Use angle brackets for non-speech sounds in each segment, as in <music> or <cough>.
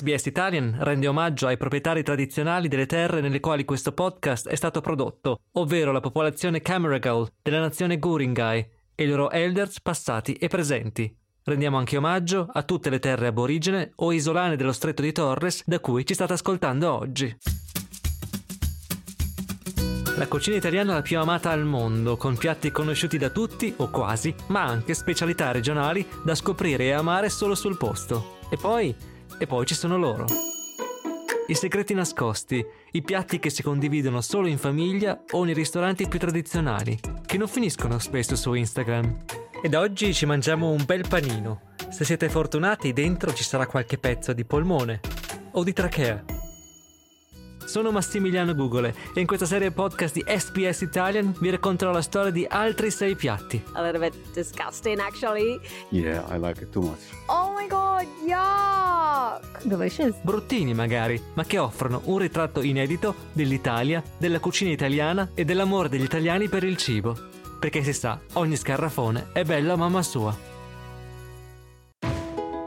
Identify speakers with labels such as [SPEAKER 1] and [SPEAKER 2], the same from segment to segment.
[SPEAKER 1] SBS Italian rende omaggio ai proprietari tradizionali delle terre nelle quali questo podcast è stato prodotto, ovvero la popolazione Camaragal della nazione Guringai e i loro elders passati e presenti. Rendiamo anche omaggio a tutte le terre aborigene o isolane dello stretto di Torres da cui ci state ascoltando oggi. La cucina italiana è la più amata al mondo, con piatti conosciuti da tutti o quasi, ma anche specialità regionali da scoprire e amare solo sul posto. E poi, e poi ci sono loro. I segreti nascosti, i piatti che si condividono solo in famiglia o nei ristoranti più tradizionali, che non finiscono spesso su Instagram. Ed oggi ci mangiamo un bel panino. Se siete fortunati, dentro ci sarà qualche pezzo di polmone o di trachea. Sono Massimiliano Gugole e in questa serie podcast di SPS Italian vi racconterò la storia di altri sei piatti.
[SPEAKER 2] A little bit disgusting, actually.
[SPEAKER 3] Yeah, I like it too much.
[SPEAKER 2] Oh my god, yuck! Delicious.
[SPEAKER 1] Bruttini magari, ma che offrono un ritratto inedito dell'Italia, della cucina italiana e dell'amore degli italiani per il cibo. Perché si sa, ogni scarrafone è bello a mamma sua.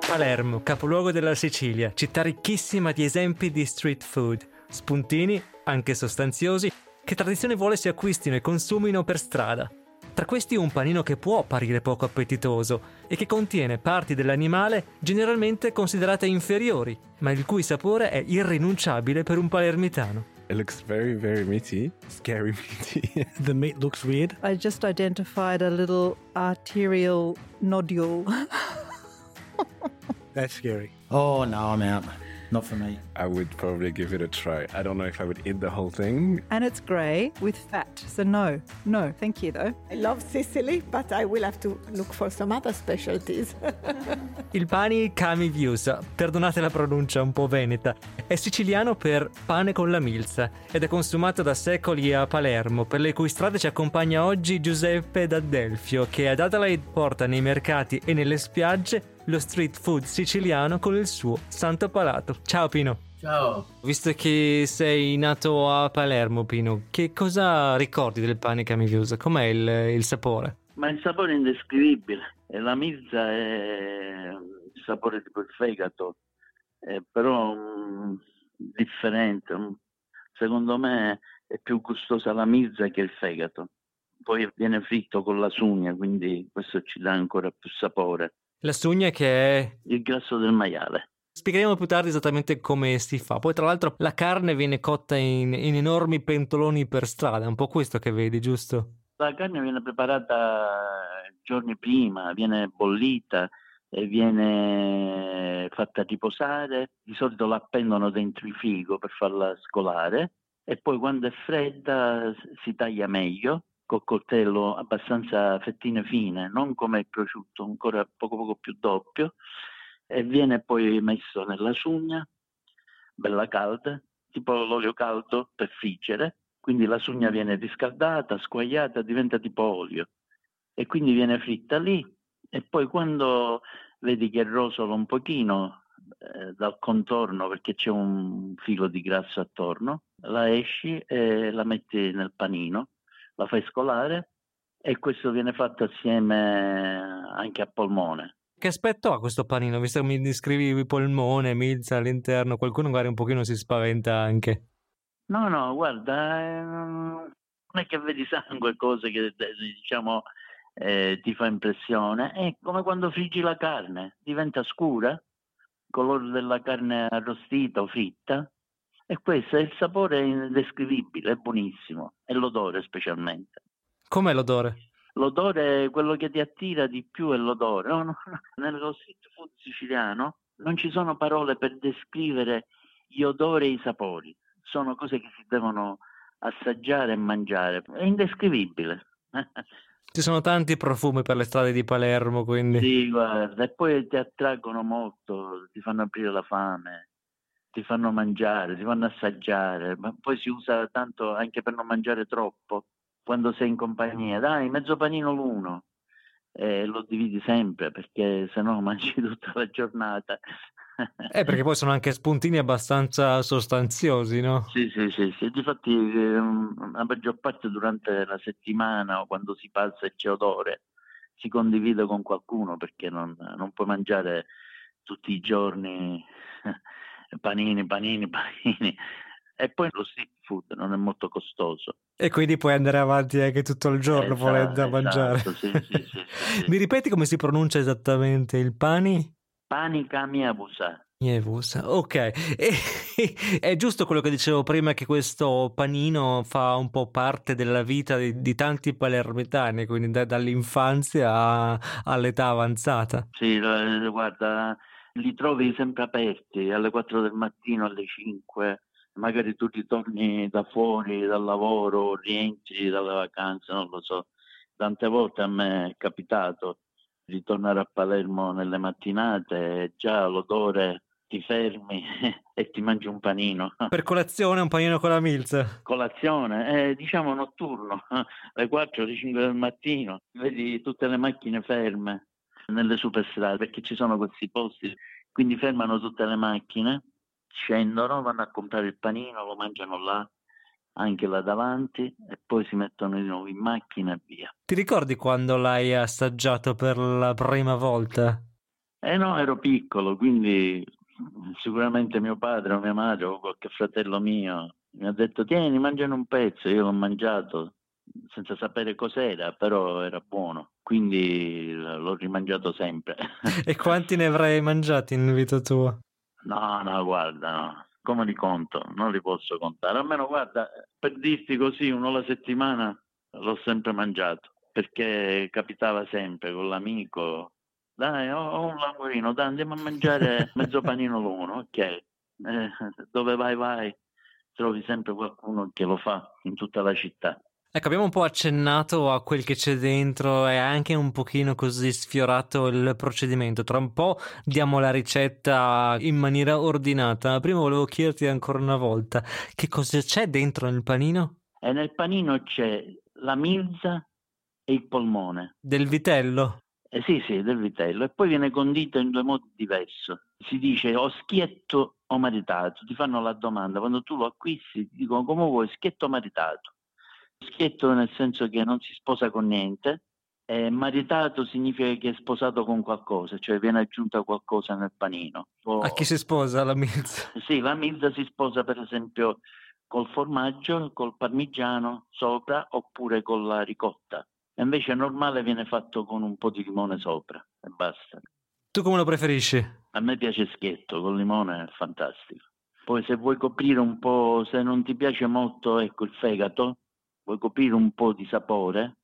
[SPEAKER 1] Palermo, capoluogo della Sicilia, città ricchissima di esempi di street food, spuntini, anche sostanziosi, che tradizione vuole si acquistino e consumino per strada. Tra questi un panino che può apparire poco appetitoso e che contiene parti dell'animale generalmente considerate inferiori, ma il cui sapore è irrinunciabile per un palermitano.
[SPEAKER 3] It looks very, very meaty. Scary meaty. <laughs>
[SPEAKER 4] The meat looks weird.
[SPEAKER 5] I just identified a little arterial nodule. <laughs>
[SPEAKER 4] That's scary.
[SPEAKER 6] Oh no, I'm out. Not for me.
[SPEAKER 3] I would probably give it a try. I don't know if I would eat the whole thing.
[SPEAKER 5] and it's grey with fat, so no. No, thank you though.
[SPEAKER 7] I love Sicily, but I will have to look for some other specialties. <laughs>
[SPEAKER 1] Il pani kami viusa, perdonate la pronuncia un po' veneta, è siciliano per pane con la milza ed è consumato da secoli a Palermo, per le cui strade ci accompagna oggi Giuseppe D'Addelfio, che ad Adelaide porta nei mercati e nelle spiagge lo street food siciliano con il suo santo palato. Ciao Pino!
[SPEAKER 6] Ciao.
[SPEAKER 1] Visto che sei nato a Palermo, Pino, che cosa ricordi del pane kami viusa? Com'è il, il sapore?
[SPEAKER 8] Ma il sapore è indescrivibile. E la milza è il sapore tipo il fegato, eh, però mm, differente. Mm. Secondo me è più gustosa la milza che il fegato. Poi viene fritto con la sugna, quindi questo ci dà ancora più sapore.
[SPEAKER 1] La sugna che è
[SPEAKER 8] Il grasso del maiale.
[SPEAKER 1] Spiegheremo più tardi esattamente come si fa. Poi, tra l'altro, la carne viene cotta in, in enormi pentoloni per strada. È un po' questo che vedi, giusto?
[SPEAKER 8] La carne viene preparata giorni prima, viene bollita e viene fatta riposare. Di solito la appendono dentro il frigo per farla scolare e poi quando è fredda si taglia meglio col coltello abbastanza fettine fine, non come il prosciutto, ancora poco poco più doppio e viene poi messo nella sugna, bella calda, tipo l'olio caldo per friggere, quindi la sugna viene riscaldata, squagliata, diventa tipo olio e quindi viene fritta lì e poi quando vedi che rosola un pochino eh, dal contorno perché c'è un filo di grasso attorno, la esci e la metti nel panino, la fai scolare e questo viene fatto assieme anche a polmone.
[SPEAKER 1] Che aspetto ha questo panino? Visto che mi descrivi polmone, milza all'interno, qualcuno magari un pochino si spaventa anche.
[SPEAKER 8] No, no, guarda, eh, non è che vedi sangue, cose che eh, diciamo eh, ti fa impressione, è come quando friggi la carne, diventa scura, colore della carne arrostita o fritta, e questo è il sapore indescrivibile, è buonissimo, e l'odore specialmente.
[SPEAKER 1] Com'è l'odore?
[SPEAKER 8] L'odore, quello che ti attira di più è l'odore. No, no. Nello street food siciliano non ci sono parole per descrivere gli odori e i sapori, sono cose che si devono assaggiare e mangiare, è indescrivibile. <laughs>
[SPEAKER 1] Ci sono tanti profumi per le strade di Palermo, quindi.
[SPEAKER 8] Sì, guarda, e poi ti attraggono molto, ti fanno aprire la fame, ti fanno mangiare, ti fanno assaggiare, ma poi si usa tanto anche per non mangiare troppo quando sei in compagnia. Dai, mezzo panino l'uno, e lo dividi sempre perché se no <laughs> mangi tutta la giornata.
[SPEAKER 1] Eh, perché poi sono anche spuntini abbastanza sostanziosi, no?
[SPEAKER 8] Sì, sì, sì, sì. Difatti ehm, la maggior parte durante la settimana o quando si passa e c'è odore si condivide con qualcuno perché non, non puoi mangiare tutti i giorni panini, panini, <laughs> panini. E poi lo street food non è molto costoso.
[SPEAKER 1] E quindi puoi andare avanti anche tutto il giorno
[SPEAKER 8] Esatto,
[SPEAKER 1] volendo a mangiare.
[SPEAKER 8] esatto, sì, <laughs> sì, sì.
[SPEAKER 1] Mi ripeti come si pronuncia esattamente il pani?
[SPEAKER 8] Panica miabusa.
[SPEAKER 1] Nievusa, ok. E, <laughs> è giusto quello che dicevo prima che questo panino fa un po' parte della vita di, di tanti palermitani, quindi da- dall'infanzia a- all'età avanzata.
[SPEAKER 8] Sì, guarda, li trovi sempre aperti alle 4 del mattino, alle 5. Magari tu ritorni da fuori, dal lavoro, rientri dalle vacanze, non lo so. Tante volte a me è capitato di tornare a Palermo nelle mattinate e già l'odore ti fermi <laughs> e ti mangi un panino.
[SPEAKER 1] Per colazione un panino con la milza.
[SPEAKER 8] Colazione, eh, diciamo notturno, <laughs> alle 4, alle 5 del mattino, vedi tutte le macchine ferme nelle superstrade perché ci sono questi posti, quindi fermano tutte le macchine, scendono, vanno a comprare il panino, lo mangiano là, anche là davanti e poi si mettono di nuovo in macchina e via.
[SPEAKER 1] Ti ricordi quando l'hai assaggiato per la prima volta?
[SPEAKER 8] Eh no, ero piccolo, quindi sicuramente mio padre o mia madre o qualche fratello mio mi ha detto tieni, mangiane un pezzo, io l'ho mangiato senza sapere cos'era, però era buono, quindi l'ho rimangiato sempre. <laughs>
[SPEAKER 1] E quanti ne avrai mangiati in vita tua?
[SPEAKER 8] No, no, guarda, no. Come li conto? Non li posso contare. Almeno, guarda, per dirti così, uno alla settimana l'ho sempre mangiato, perché capitava sempre con l'amico. Dai, ho, ho un languorino, dai, andiamo a mangiare <laughs> mezzo panino l'uno, ok. Eh, dove vai, vai, trovi sempre qualcuno che lo fa in tutta la città.
[SPEAKER 1] Ecco, abbiamo un po' accennato a quel che c'è dentro e anche un pochino così sfiorato il procedimento. Tra un po' diamo la ricetta in maniera ordinata. Prima volevo chiederti ancora una volta che cosa c'è dentro nel panino?
[SPEAKER 8] E nel panino c'è la milza e il polmone.
[SPEAKER 1] Del vitello?
[SPEAKER 8] Eh sì, sì, del vitello. E poi viene condito in due modi diversi. Si dice o schietto o maritato. Ti fanno la domanda, quando tu lo acquisti ti dicono come vuoi, schietto o maritato. Schietto nel senso che non si sposa con niente, e maritato significa che è sposato con qualcosa, cioè viene aggiunta qualcosa nel panino. O-
[SPEAKER 1] A chi si sposa la milza?
[SPEAKER 8] Sì, la milza si sposa per esempio col formaggio, col parmigiano sopra oppure con la ricotta. Invece normale viene fatto con un po' di limone sopra e basta.
[SPEAKER 1] Tu come lo preferisci?
[SPEAKER 8] A me piace schietto, con limone è fantastico. Poi se vuoi coprire un po', se non ti piace molto ecco, il fegato, vuoi coprire un po' di sapore,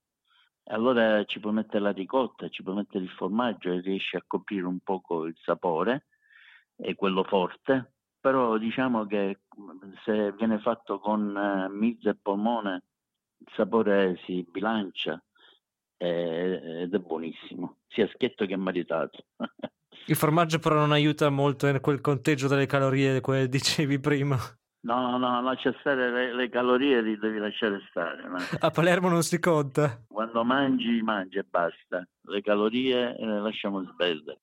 [SPEAKER 8] allora ci puoi mettere la ricotta, ci puoi mettere il formaggio e riesci a coprire un poco il sapore, e quello forte. Però diciamo che se viene fatto con eh, milza e polmone, il sapore si bilancia eh, ed è buonissimo, sia schietto che maritato. <laughs>
[SPEAKER 1] Il formaggio però non aiuta molto in quel conteggio delle calorie che dicevi prima.
[SPEAKER 8] No, no, lascia stare le, le calorie, li devi lasciare stare. no? <laughs>
[SPEAKER 1] A Palermo non si conta.
[SPEAKER 8] Quando mangi, mangi e basta. Le calorie eh, le lasciamo perdere.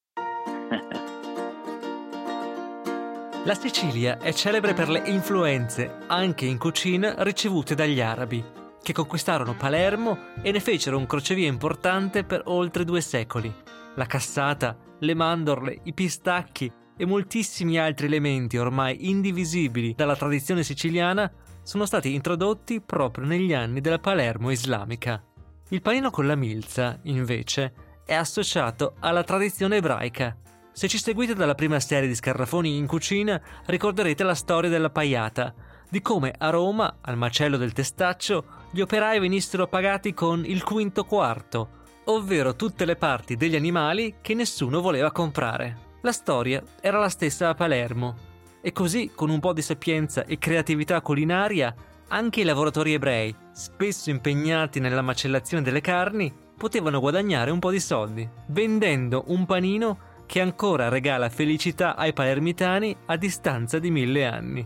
[SPEAKER 1] La Sicilia è celebre per le influenze, anche in cucina, ricevute dagli arabi, che conquistarono Palermo e ne fecero un crocevia importante per oltre due secoli. La cassata, le mandorle, i pistacchi e moltissimi altri elementi ormai indivisibili dalla tradizione siciliana sono stati introdotti proprio negli anni della Palermo islamica. Il panino con la milza, invece, è associato alla tradizione ebraica. Se ci seguite dalla prima serie di Scarrafoni in cucina, ricorderete la storia della paiata, di come a Roma, al macello del testaccio, gli operai venissero pagati con il quinto quarto, ovvero tutte le parti degli animali che nessuno voleva comprare. La storia era la stessa a Palermo. E così, con un po' di sapienza e creatività culinaria, anche i lavoratori ebrei, spesso impegnati nella macellazione delle carni, potevano guadagnare un po' di soldi, vendendo un panino che ancora regala felicità ai palermitani a distanza di mille anni.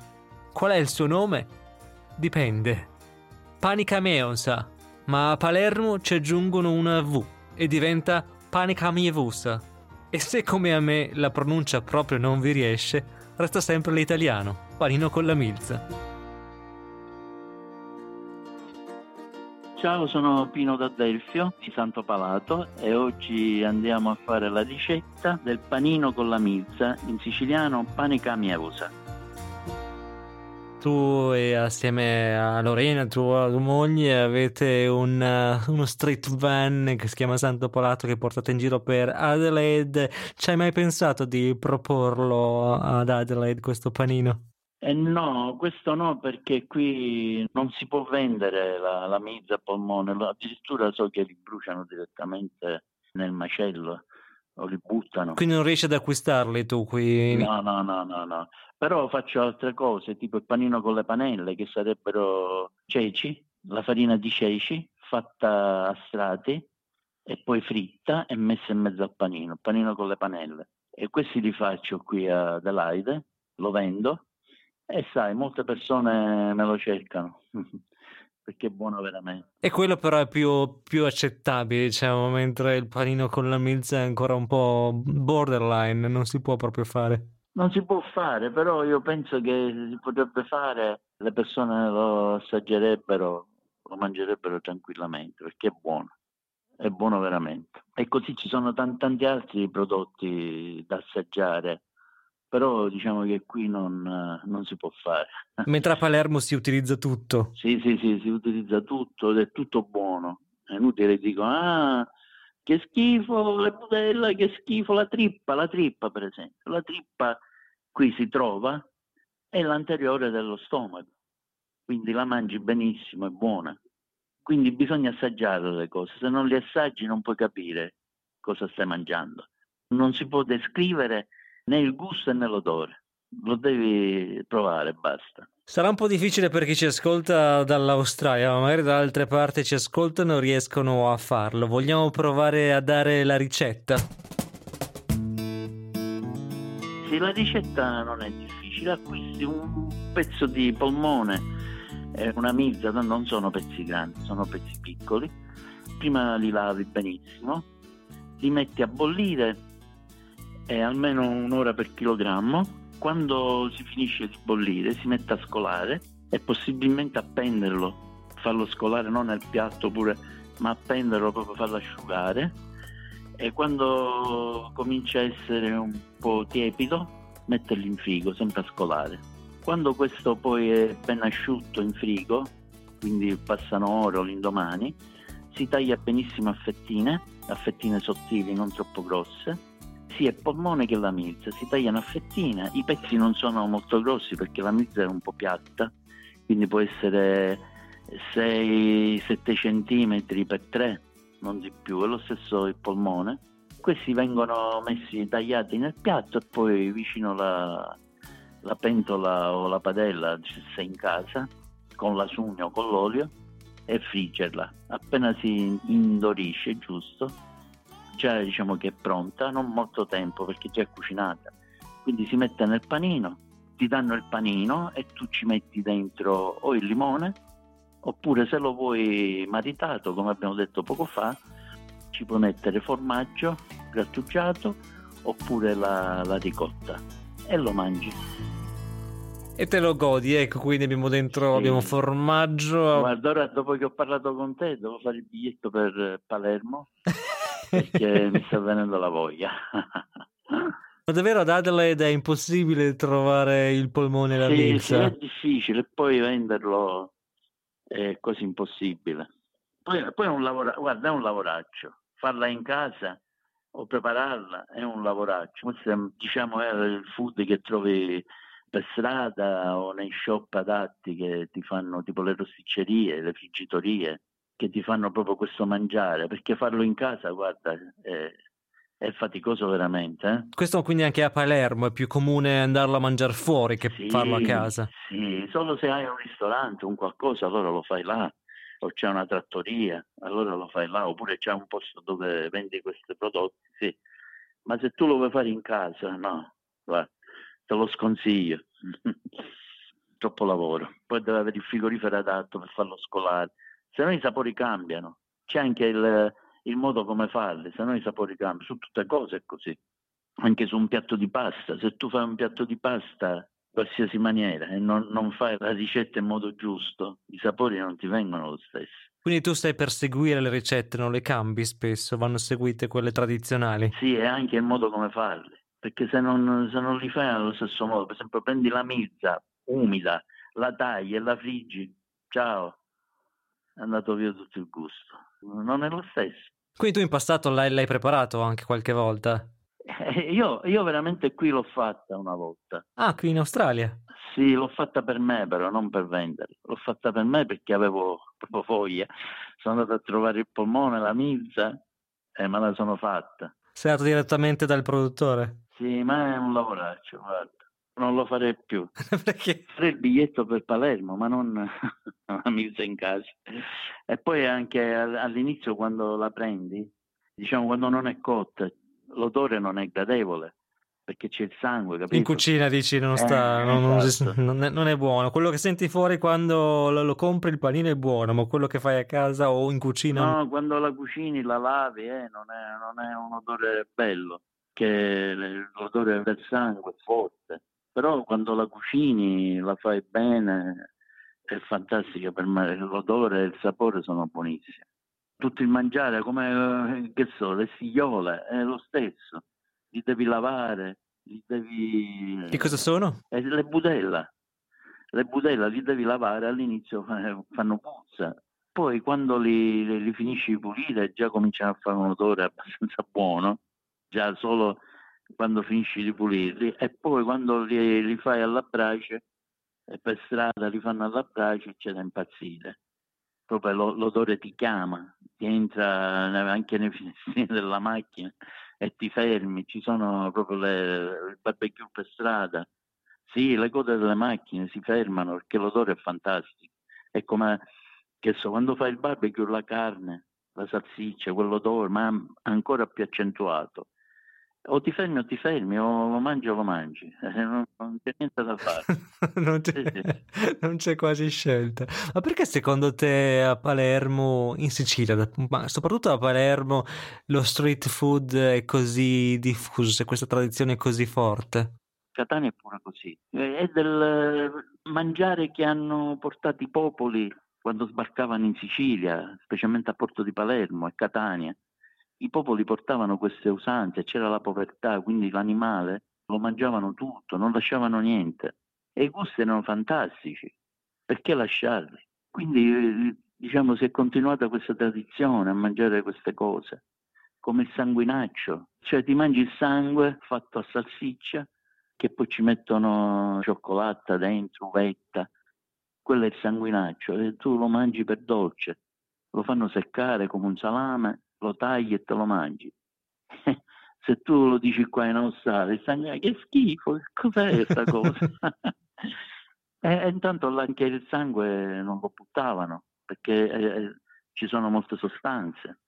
[SPEAKER 1] Qual è il suo nome? Dipende. Panica Meonsa, ma a Palermo ci aggiungono una V e diventa Panica Mievusa. E se come a me la pronuncia proprio non vi riesce, resta sempre l'italiano, panino con la milza.
[SPEAKER 8] Ciao, sono Pino D'Adelfio di Santo Palato e oggi andiamo a fare la ricetta del panino con la milza, in siciliano panica mievusa.
[SPEAKER 1] Tu e assieme a Lorena, tua moglie, avete un, uh, uno street van che si chiama Santo Polato che portate in giro per Adelaide. Ci hai mai pensato di proporlo ad Adelaide questo panino?
[SPEAKER 8] Eh no, questo no perché qui non si può vendere la, la mizza a polmone, addirittura so che li bruciano direttamente nel macello o li buttano.
[SPEAKER 1] Quindi non riesci ad acquistarli tu qui?
[SPEAKER 8] No, no, no, no, no. Però faccio altre cose, tipo il panino con le panelle, che sarebbero ceci, la farina di ceci fatta a strati e poi fritta e messa in mezzo al panino, panino con le panelle. E questi li faccio qui a Adelaide, lo vendo e sai, molte persone me lo cercano. <laughs> perché è buono veramente.
[SPEAKER 1] E quello però è più, più, accettabile, diciamo, mentre il panino con la milza è ancora un po' borderline, non si può proprio fare.
[SPEAKER 8] Non si può fare, però io penso che si potrebbe fare, le persone lo assaggerebbero, lo mangerebbero tranquillamente, perché è buono, è buono veramente. E così ci sono tanti, tanti altri prodotti da assaggiare però diciamo che qui non, non, si può fare.
[SPEAKER 1] Mentre a Palermo si utilizza tutto.
[SPEAKER 8] Sì, sì, sì, si utilizza tutto ed è tutto buono. È inutile dico, ah, che schifo le budella, che schifo la trippa, la trippa per esempio. La trippa qui si trova, è l'anteriore dello stomaco, quindi la mangi benissimo, è buona. Quindi bisogna assaggiare le cose, se non le assaggi non puoi capire cosa stai mangiando. Non si può descrivere né il gusto né l'odore. Lo devi provare, basta.
[SPEAKER 1] Sarà un po' difficile per chi ci ascolta dall'Australia, ma magari da altre parti ci ascoltano e riescono a farlo. Vogliamo provare a dare la ricetta?
[SPEAKER 8] Sì, la ricetta non è difficile. Acquisti un pezzo di polmone e una mizza, non sono pezzi grandi, sono pezzi piccoli. Prima li lavi benissimo, li metti a bollire è almeno un'ora per chilogrammo. Quando si finisce di bollire si mette a scolare e possibilmente appenderlo, farlo scolare non nel piatto pure, ma appenderlo proprio farlo asciugare. E quando comincia a essere un po' tiepido, metterlo in frigo, sempre a scolare. Quando questo poi è ben asciutto in frigo, quindi passano ore o l'indomani, si taglia benissimo a fettine, a fettine sottili, non troppo grosse, sia il polmone che la milza, si tagliano a fettine, i pezzi non sono molto grossi perché la milza è un po' piatta, quindi può essere 6-7 cm per 3, non di più, è lo stesso il polmone. Questi vengono messi tagliati nel piatto e poi vicino la, la pentola o la padella, se in casa, con la sugna o con l'olio e friggerla. Appena si indorisce, giusto, già diciamo che è pronta, non molto tempo perché già è cucinata. Quindi si mette nel panino, ti danno il panino e tu ci metti dentro o il limone oppure se lo vuoi maritato, come abbiamo detto poco fa, ci puoi mettere formaggio grattugiato oppure la, la ricotta e lo mangi.
[SPEAKER 1] E te lo godi, ecco, quindi abbiamo dentro, sì. abbiamo formaggio.
[SPEAKER 8] Guarda, ora dopo che ho parlato con te devo fare il biglietto per Palermo <laughs> perché mi sta venendo la voglia. <laughs>
[SPEAKER 1] Ma davvero ad Adelaide è impossibile trovare il polmone la
[SPEAKER 8] sì? Sì, è difficile, poi venderlo è quasi impossibile. Poi, poi è un lavora- guarda, è un lavoraccio. Farla in casa o prepararla è un lavoraccio. Questo diciamo, è il food che trovi per strada o nei shop adatti che ti fanno tipo le rosticcerie, le friggitorie che ti fanno proprio questo mangiare, perché farlo in casa, guarda, è, è faticoso veramente. Eh?
[SPEAKER 1] Questo quindi anche a Palermo è più comune andarlo a mangiare fuori che
[SPEAKER 8] sì,
[SPEAKER 1] farlo a casa?
[SPEAKER 8] Sì, solo se hai un ristorante, un qualcosa, allora lo fai là, o c'è una trattoria, allora lo fai là, oppure c'è un posto dove vendi questi prodotti, sì. Ma se tu lo vuoi fare in casa, no, guarda, te lo sconsiglio. <laughs> Troppo lavoro. Poi deve avere il frigorifero adatto per farlo scolare se no i sapori cambiano. C'è anche il, il modo come farli, se no i sapori cambiano. Su tutte cose è così. Anche su un piatto di pasta. Se tu fai un piatto di pasta qualsiasi maniera e non, non fai la ricetta in modo giusto, i sapori non ti vengono lo stesso.
[SPEAKER 1] Quindi tu stai per seguire le ricette, non le cambi spesso, vanno seguite quelle tradizionali?
[SPEAKER 8] Sì, e anche il modo come farle, perché se non, se non li fai allo stesso modo, per esempio prendi la milza umida, la tagli e la friggi, ciao, è andato via tutto il gusto. Non è lo stesso.
[SPEAKER 1] Quindi tu in passato l'hai, l'hai preparato anche qualche volta?
[SPEAKER 8] Eh, io, io veramente qui l'ho fatta una volta.
[SPEAKER 1] Ah, qui in Australia?
[SPEAKER 8] Sì, l'ho fatta per me però, non per vendere. L'ho fatta per me perché avevo proprio voglia. Sono andato a trovare il polmone, la milza e me la sono fatta.
[SPEAKER 1] Sei andato direttamente dal produttore?
[SPEAKER 8] Sì, ma è un lavoraccio, guarda. Non lo farei più. <laughs>
[SPEAKER 1] Perché?
[SPEAKER 8] Farei il biglietto per Palermo, ma non <laughs> la milza in casa. E poi anche all- all'inizio quando la prendi, diciamo quando non è cotta, l'odore non è gradevole perché c'è il sangue, capito?
[SPEAKER 1] In cucina dici non sta,
[SPEAKER 8] Eh,
[SPEAKER 1] non,
[SPEAKER 8] esatto.
[SPEAKER 1] non è, non è buono. Quello che senti fuori quando lo, lo compri il panino è buono, ma quello che fai a casa o in cucina
[SPEAKER 8] No, quando la cucini, la lavi, eh, non, è, non è un odore bello, che l'odore del sangue è forte. Però quando la cucini, la fai bene, è fantastica per me. L'odore e il sapore sono buonissimi. Tutto il mangiare, come, eh, che so, le stigliole, è lo stesso. Li devi lavare, li devi...
[SPEAKER 1] Che cosa sono?
[SPEAKER 8] Eh, le budella. Le budella li devi lavare all'inizio fanno puzza, poi quando li, li- li finisci di pulire già cominciano a fare un odore abbastanza buono, già solo quando finisci di pulirli, e poi quando li, li fai alla brace, e per strada li fanno alla brace, c'è da impazzire. Proprio lo- l'odore ti chiama, ti entra anche nei finestrini <laughs> della macchina e ti fermi, ci sono proprio le, il barbecue per strada. Sì, le code delle macchine si fermano perché l'odore è fantastico. È come, che so, quando fai il barbecue, la carne, la salsiccia, quell'odore, ma ancora più accentuato. O ti fermi o ti fermi, o lo mangi o lo mangi. Non, <laughs> non c'è niente da fare. <laughs>
[SPEAKER 1] non, c'è,
[SPEAKER 8] Sì, <laughs>
[SPEAKER 1] non c'è quasi scelta. Ma perché secondo te a Palermo, in Sicilia, ma soprattutto a Palermo, lo street food è così diffuso, se questa tradizione è così forte?
[SPEAKER 8] Catania è pure così. È del mangiare che hanno portato i popoli quando sbarcavano in Sicilia, specialmente a Porto di Palermo e Catania. I popoli portavano queste usanze, c'era la povertà, quindi l'animale lo mangiavano tutto, non lasciavano niente. E i gusti erano fantastici. Perché lasciarli? Quindi, diciamo, si è continuata questa tradizione a mangiare queste cose, come il sanguinaccio. Cioè ti mangi il sangue fatto a salsiccia, che poi ci mettono cioccolata dentro, uvetta. Quello è il sanguinaccio e tu lo mangi per dolce. Lo fanno seccare come un salame, lo tagli e te lo mangi. <laughs> Se tu lo dici qua in Australia, sangue, che schifo, che cos'è questa cosa? <laughs> e, e intanto anche il sangue non lo buttavano perché eh, ci sono molte sostanze.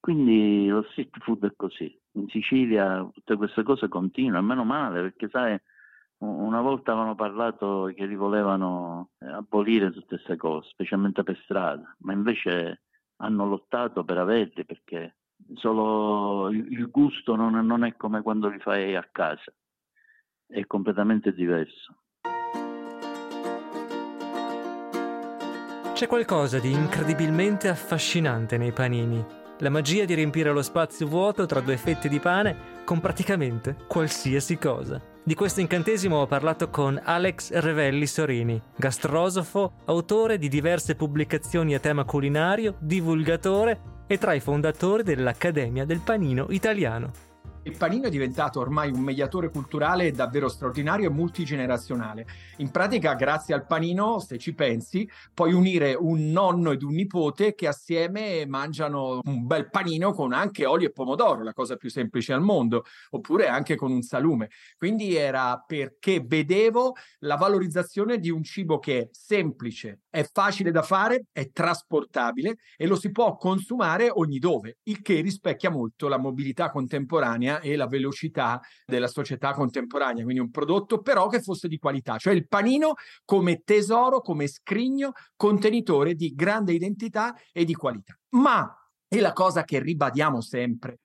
[SPEAKER 8] Quindi lo street food è così. In Sicilia tutte queste cose continuano, meno male, perché sai, una volta avevano parlato che li volevano eh, abolire tutte queste cose, specialmente per strada, ma invece hanno lottato per averli perché solo il gusto non non è come quando li fai a casa, è completamente diverso.
[SPEAKER 1] C'è qualcosa di incredibilmente affascinante nei panini. La magia di riempire lo spazio vuoto tra due fette di pane con praticamente qualsiasi cosa. Di questo incantesimo ho parlato con Alex Revelli Sorini, gastrosofo, autore di diverse pubblicazioni a tema culinario, divulgatore e tra i fondatori dell'Accademia del Panino Italiano.
[SPEAKER 4] Il panino è diventato ormai un mediatore culturale davvero straordinario e multigenerazionale. In pratica, grazie al panino, se ci pensi, puoi unire un nonno ed un nipote che assieme mangiano un bel panino con anche olio e pomodoro, la cosa più semplice al mondo, oppure anche con un salume. Quindi era perché vedevo la valorizzazione di un cibo che è semplice, è facile da fare, è trasportabile e lo si può consumare ogni dove, il che rispecchia molto la mobilità contemporanea e la velocità della società contemporanea, quindi un prodotto però che fosse di qualità, cioè il panino come tesoro, come scrigno, contenitore di grande identità e di qualità. Ma, è la cosa che ribadiamo sempre,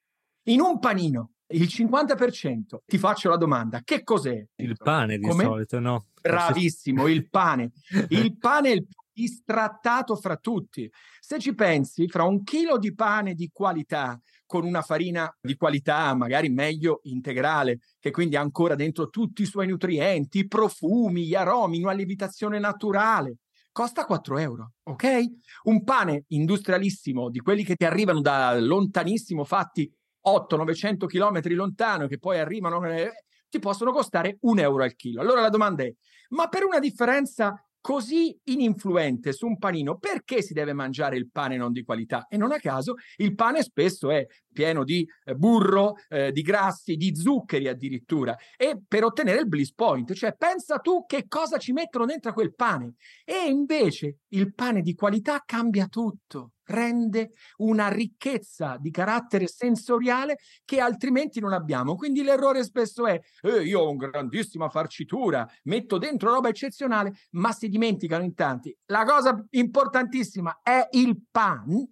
[SPEAKER 4] in un panino il 50%, ti faccio la domanda, che cos'è?
[SPEAKER 1] Il pane di
[SPEAKER 4] Come?
[SPEAKER 1] solito, no?
[SPEAKER 4] Bravissimo, il pane. <laughs> Il pane è il più distrattato fra tutti. Se ci pensi, fra un chilo di pane di qualità con una farina di qualità, magari meglio integrale, che quindi ha ancora dentro tutti i suoi nutrienti, i profumi, gli aromi, una lievitazione naturale. Costa 4 euro, ok? Un pane industrialissimo di quelli che ti arrivano da lontanissimo, fatti 800-900 km lontano, che poi arrivano, eh, ti possono costare un euro al chilo. Allora la domanda è, ma per una differenza così ininfluente su un panino, perché si deve mangiare il pane non di qualità? E non a caso il pane spesso è pieno di eh, burro, eh, di grassi, di zuccheri addirittura, e per ottenere il bliss point, cioè pensa tu che cosa ci mettono dentro quel pane. E invece il pane di qualità cambia tutto rende una ricchezza di carattere sensoriale che altrimenti non abbiamo. Quindi l'errore spesso è, eh, io ho una grandissima farcitura, metto dentro roba eccezionale, ma si dimenticano in tanti. La cosa importantissima è il pane.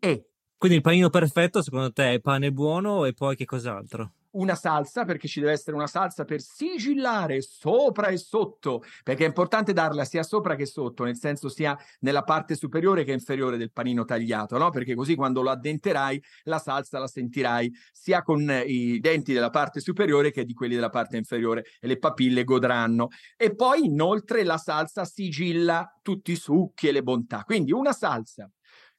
[SPEAKER 1] Quindi il panino perfetto secondo te è pane buono e poi che cos'altro?
[SPEAKER 4] Una salsa, perché ci deve essere una salsa per sigillare sopra e sotto, perché è importante darla sia sopra che sotto, nel senso sia nella parte superiore che inferiore del panino tagliato, no? Perché così quando lo addenterai la salsa la sentirai sia con i denti della parte superiore che di quelli della parte inferiore e le papille godranno. E poi inoltre la salsa sigilla tutti i succhi e le bontà. Quindi una salsa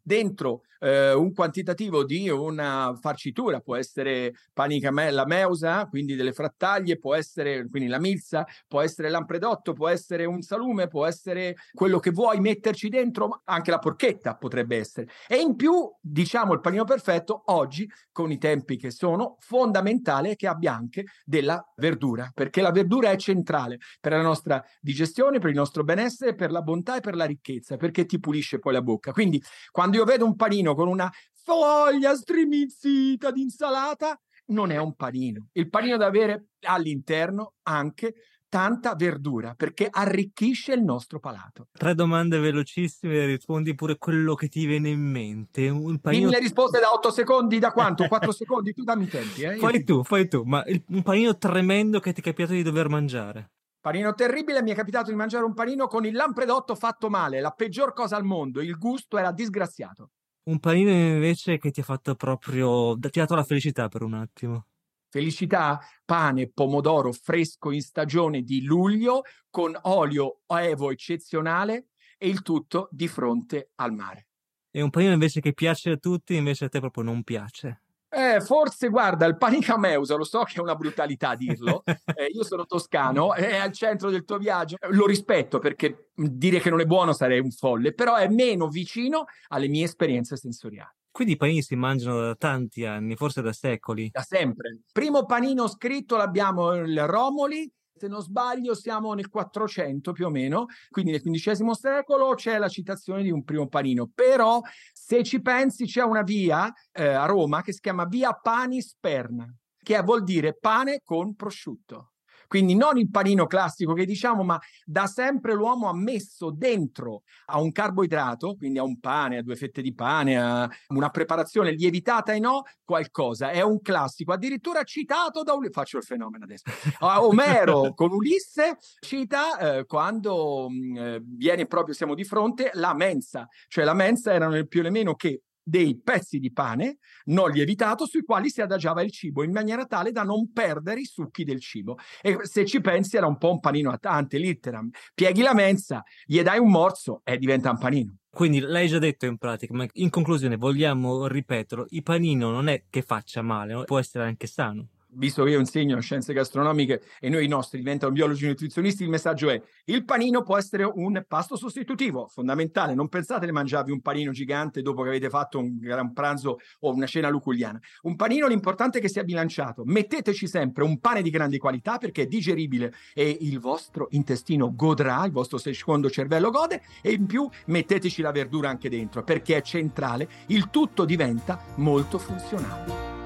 [SPEAKER 4] dentro eh, un quantitativo di una farcitura, può essere panica me- la meusa, quindi delle frattaglie, può essere quindi la milza, può essere l'ampredotto, può essere un salume, può essere quello che vuoi metterci dentro, anche la porchetta potrebbe essere. E in più, diciamo il panino perfetto, oggi con i tempi che sono, fondamentale che abbia anche della verdura, perché la verdura è centrale per la nostra digestione, per il nostro benessere, per la bontà e per la ricchezza, perché ti pulisce poi la bocca. Quindi quando io vedo un panino con una foglia strimizzita di insalata, non è un panino. Il panino deve avere all'interno anche tanta verdura perché arricchisce il nostro palato.
[SPEAKER 1] Tre domande velocissime, rispondi pure quello che ti viene in mente.
[SPEAKER 4] Un panino... Dimmi le risposte da 8 secondi, da quanto? <laughs> 4 secondi? Tu dammi i tempi. Eh?
[SPEAKER 1] Fai tu, fai tu, ma il, un panino tremendo che ti è capitato di dover mangiare.
[SPEAKER 4] Panino terribile, mi è capitato di mangiare un panino con il lampredotto fatto male, la peggior cosa al mondo, il gusto era disgraziato.
[SPEAKER 1] Un panino invece che ti ha fatto proprio, ti ha dato la felicità per un attimo.
[SPEAKER 4] Felicità, pane, pomodoro fresco in stagione di luglio con olio evo eccezionale e il tutto di fronte al mare.
[SPEAKER 1] E un panino invece che piace a tutti, invece a te proprio non piace.
[SPEAKER 4] Eh, forse guarda il panicameusa, lo so che è una brutalità dirlo. <laughs> Eh, io sono toscano, è al centro del tuo viaggio. Lo rispetto perché dire che non è buono sarei un folle, però è meno vicino alle mie esperienze sensoriali.
[SPEAKER 1] Quindi i panini si mangiano da tanti anni, forse da secoli.
[SPEAKER 4] Da sempre. Primo panino scritto l'abbiamo il Romoli, se non sbaglio siamo nel 400 più o meno, quindi nel XV secolo c'è la citazione di un primo panino, però se ci pensi c'è una via eh, a Roma che si chiama via Panisperna, che vuol dire pane con prosciutto. Quindi non il panino classico che diciamo, ma da sempre l'uomo ha messo dentro a un carboidrato, quindi a un pane, a due fette di pane, a una preparazione lievitata e no, qualcosa. È un classico, addirittura citato da un... faccio il fenomeno adesso. Omero con Ulisse cita eh, quando mh, mm, eh, viene proprio, siamo di fronte, la mensa. Cioè la mensa erano nel più o meno che dei pezzi di pane non lievitato sui quali si adagiava il cibo in maniera tale da non perdere i succhi del cibo. E se ci pensi era un po' un panino a tante litteram. Pieghi la mensa, gli dai un morso e diventa un panino.
[SPEAKER 1] Quindi l'hai già detto in pratica, ma in conclusione vogliamo ripeterlo, il panino non è che faccia male, può essere anche sano
[SPEAKER 4] visto che io insegno scienze gastronomiche e noi i nostri diventano biologi nutrizionisti, il messaggio è il panino può essere un pasto sostitutivo, fondamentale. Non pensate di mangiarvi un panino gigante dopo che avete fatto un gran pranzo o una cena luculiana. Un panino l'importante è che sia bilanciato. Metteteci sempre un pane di grande qualità perché è digeribile e il vostro intestino godrà, il vostro secondo cervello gode e in più metteteci la verdura anche dentro perché è centrale. Il tutto diventa molto funzionale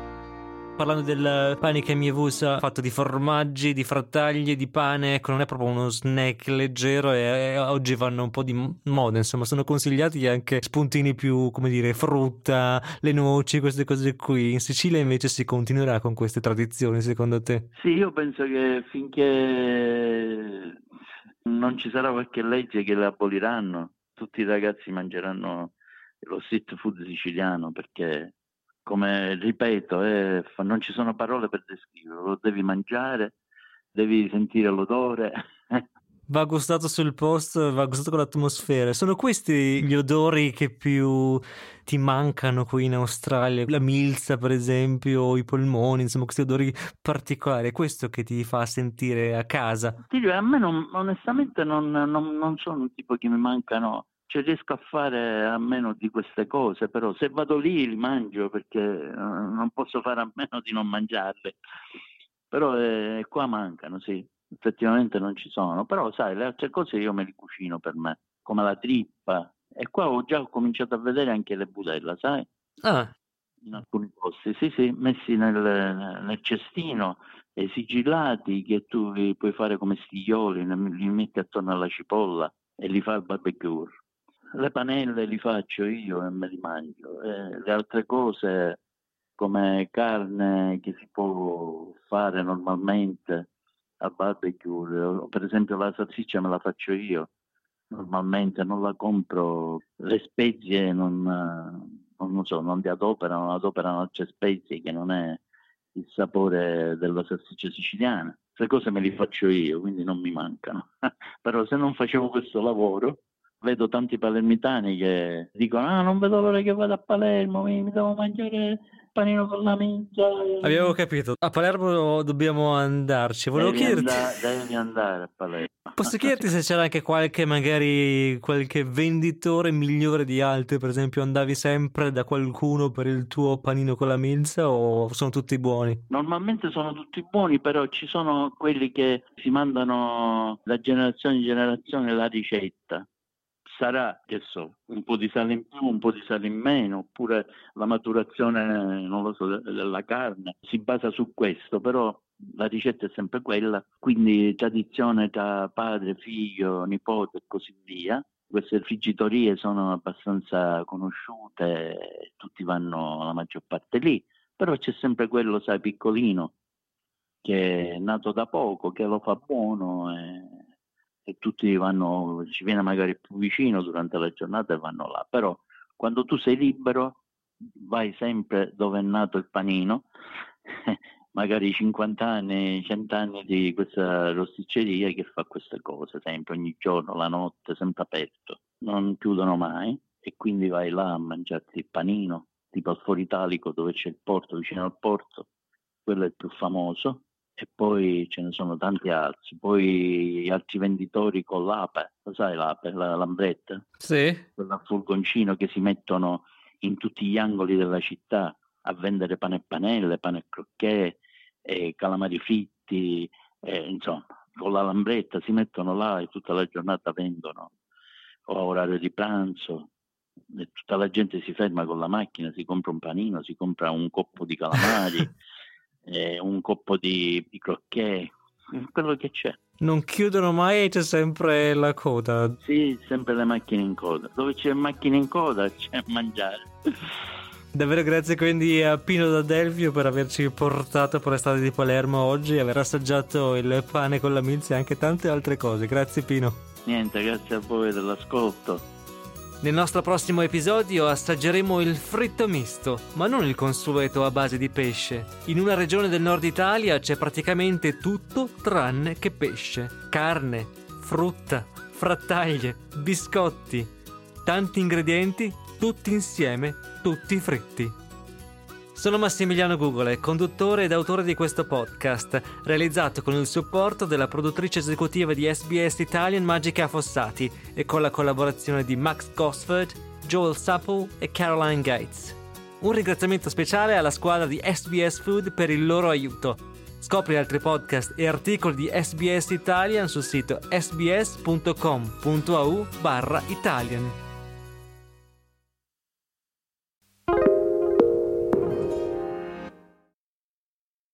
[SPEAKER 1] parlando del pane che mi Mievusa fatto di formaggi, di frattaglie, di pane, ecco, non è proprio uno snack leggero e, oggi vanno un po' di moda, insomma, sono consigliati anche spuntini più, come dire, frutta, le noci, queste cose qui. In Sicilia invece si continuerà con queste tradizioni, secondo te?
[SPEAKER 8] Sì, io penso che finché non ci sarà qualche legge che le aboliranno, tutti i ragazzi mangeranno lo street food siciliano perché come ripeto, eh, non ci sono parole per descriverlo, lo devi mangiare, devi sentire l'odore.
[SPEAKER 1] Va gustato sul posto, va gustato con l'atmosfera. Sono questi gli odori che più ti mancano qui in Australia? La milza, per esempio, i polmoni, insomma, questi odori particolari. È questo che ti fa sentire a casa.
[SPEAKER 8] Ti dico, a me non- onestamente non, non- non sono un tipo che mi mancano, cioè riesco a fare a meno di queste cose, però se vado lì li mangio perché eh, non posso fare a meno di non mangiarle. Però eh, qua mancano, sì, effettivamente non ci sono, però sai, le altre cose io me li cucino per me, come la trippa. E qua ho già cominciato a vedere anche le budella, sai?
[SPEAKER 1] Ah,
[SPEAKER 8] in alcuni posti, sì, sì, messi nel, nel cestino e sigillati che tu li puoi fare come stiglioli, li metti attorno alla cipolla e li fai al barbecue. Le panelle li faccio io e me li mangio. E le altre cose come carne che si può fare normalmente al barbecue, o per esempio la salsiccia me la faccio io, normalmente non la compro, le spezie non, eh, non lo so, non li adoperano, adoperano altre spezie che non è il sapore della salsiccia siciliana. Queste cose me le faccio io, quindi non mi mancano. <laughs> Però se non facevo questo lavoro, vedo tanti palermitani che dicono ah non vedo l'ora che vado a Palermo, mi, mi devo mangiare il panino con la minchia.
[SPEAKER 1] abbiamo capito. A Palermo dobbiamo andarci. Volevo
[SPEAKER 8] devi,
[SPEAKER 1] chiederti.
[SPEAKER 8] andare, devi andare a Palermo.
[SPEAKER 1] Posso chiederti se c'era anche qualche, magari, qualche venditore migliore di altri? Per esempio, andavi sempre da qualcuno per il tuo panino con la milza o sono tutti buoni?
[SPEAKER 8] Normalmente sono tutti buoni, però ci sono quelli che si mandano da generazione in generazione la ricetta. Sarà, che so, un po' di sale in più, un po' di sale in meno, oppure la maturazione, so, de- della carne. Si basa su questo, però la ricetta è sempre quella, quindi tradizione tra padre, figlio, nipote e così via. Queste friggitorie sono abbastanza conosciute, tutti vanno la maggior parte lì, però c'è sempre quello, sai, piccolino, che è nato da poco, che lo fa buono e, e tutti vanno, ci viene magari più vicino durante la giornata e vanno là. Però quando tu sei libero vai sempre dove è nato il panino, <laughs> magari 50 anni, 100 anni di questa rosticceria che fa queste cose sempre, ogni giorno, la notte, sempre aperto, non chiudono mai e quindi vai là a mangiarti il panino, tipo al Foro Italico dove c'è il porto, vicino al porto, quello è il più famoso e poi ce ne sono tanti altri, poi altri venditori con l'ape, lo sai l'ape, la lambretta?
[SPEAKER 1] Sì.
[SPEAKER 8] quella furgoncino che si mettono in tutti gli angoli della città a vendere pane e panelle, pane e crocchè, e calamari fritti, eh, insomma, con la lambretta si mettono là e tutta la giornata vendono, o a orario di pranzo, e tutta la gente si ferma con la macchina, si compra un panino, si compra un coppo di calamari, <laughs> eh, un coppo di, di crocchè, quello che c'è.
[SPEAKER 1] Non chiudono mai e c'è sempre la coda.
[SPEAKER 8] Sì, sempre le macchine in coda. Dove c'è macchine in coda <laughs> c'è a mangiare.
[SPEAKER 1] Davvero grazie quindi a Pino da Delvio per averci portato per le strade di Palermo oggi, aver assaggiato il pane con la milza e anche tante altre cose. Grazie Pino.
[SPEAKER 8] Niente, grazie a voi dell'ascolto.
[SPEAKER 1] Nel nostro prossimo episodio assaggeremo il fritto misto, ma non il consueto a base di pesce. In una regione del nord Italia c'è praticamente tutto tranne che pesce. Carne, frutta, frattaglie, biscotti. Tanti ingredienti, tutti insieme, tutti fritti. Sono Massimiliano Gugole, conduttore ed autore di questo podcast, realizzato con il supporto della produttrice esecutiva di SBS Italian Magica Fossati e con la collaborazione di Max Gosford, Joel Supple e Caroline Gates. Un ringraziamento speciale alla squadra di SBS Food per il loro aiuto. Scopri altri podcast e articoli di SBS Italian sul sito sbs.com.au barra Italian.